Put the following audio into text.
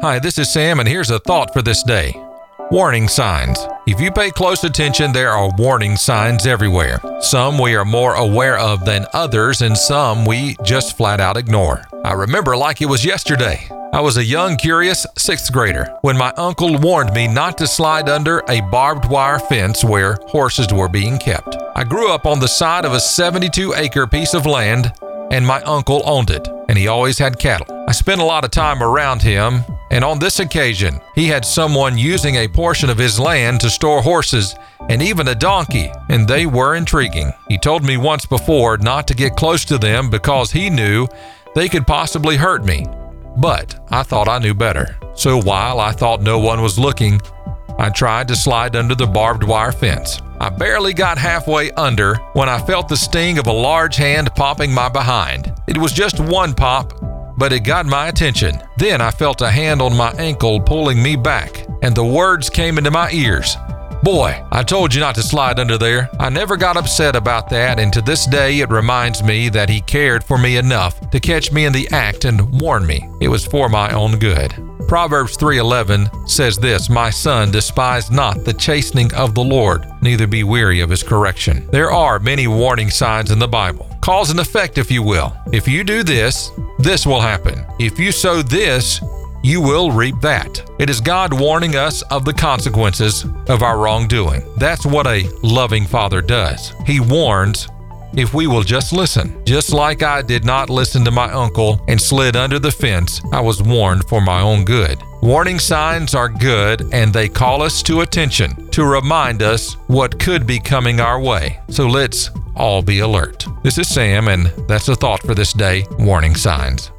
Hi, this is Sam, and here's a thought for this day. Warning signs. If you pay close attention, there are warning signs everywhere. Some we are more aware of than others, and some we just flat out ignore. I remember like it was yesterday. I was a young, curious sixth grader when my uncle warned me not to slide under a barbed wire fence where horses were being kept. I grew up on the side of a 72 acre piece of land, and my uncle owned it, and he always had cattle. I spent a lot of time around him, and on this occasion, he had someone using a portion of his land to store horses and even a donkey, and they were intriguing. He told me once before not to get close to them because he knew they could possibly hurt me. But I thought I knew better. So while I thought no one was looking, I tried to slide under the barbed wire fence. I barely got halfway under when I felt the sting of a large hand popping my behind. It was just one pop, but it got my attention. Then I felt a hand on my ankle pulling me back, and the words came into my ears. Boy, I told you not to slide under there. I never got upset about that, and to this day it reminds me that he cared for me enough to catch me in the act and warn me. It was for my own good. Proverbs 3:11 says this, "My son, despise not the chastening of the Lord, neither be weary of his correction." There are many warning signs in the Bible. Cause and effect, if you will. If you do this, this will happen. If you sow this, you will reap that. It is God warning us of the consequences of our wrongdoing. That's what a loving father does. He warns if we will just listen. Just like I did not listen to my uncle and slid under the fence, I was warned for my own good. Warning signs are good and they call us to attention to remind us what could be coming our way. So let's all be alert. This is Sam, and that's a thought for this day Warning Signs.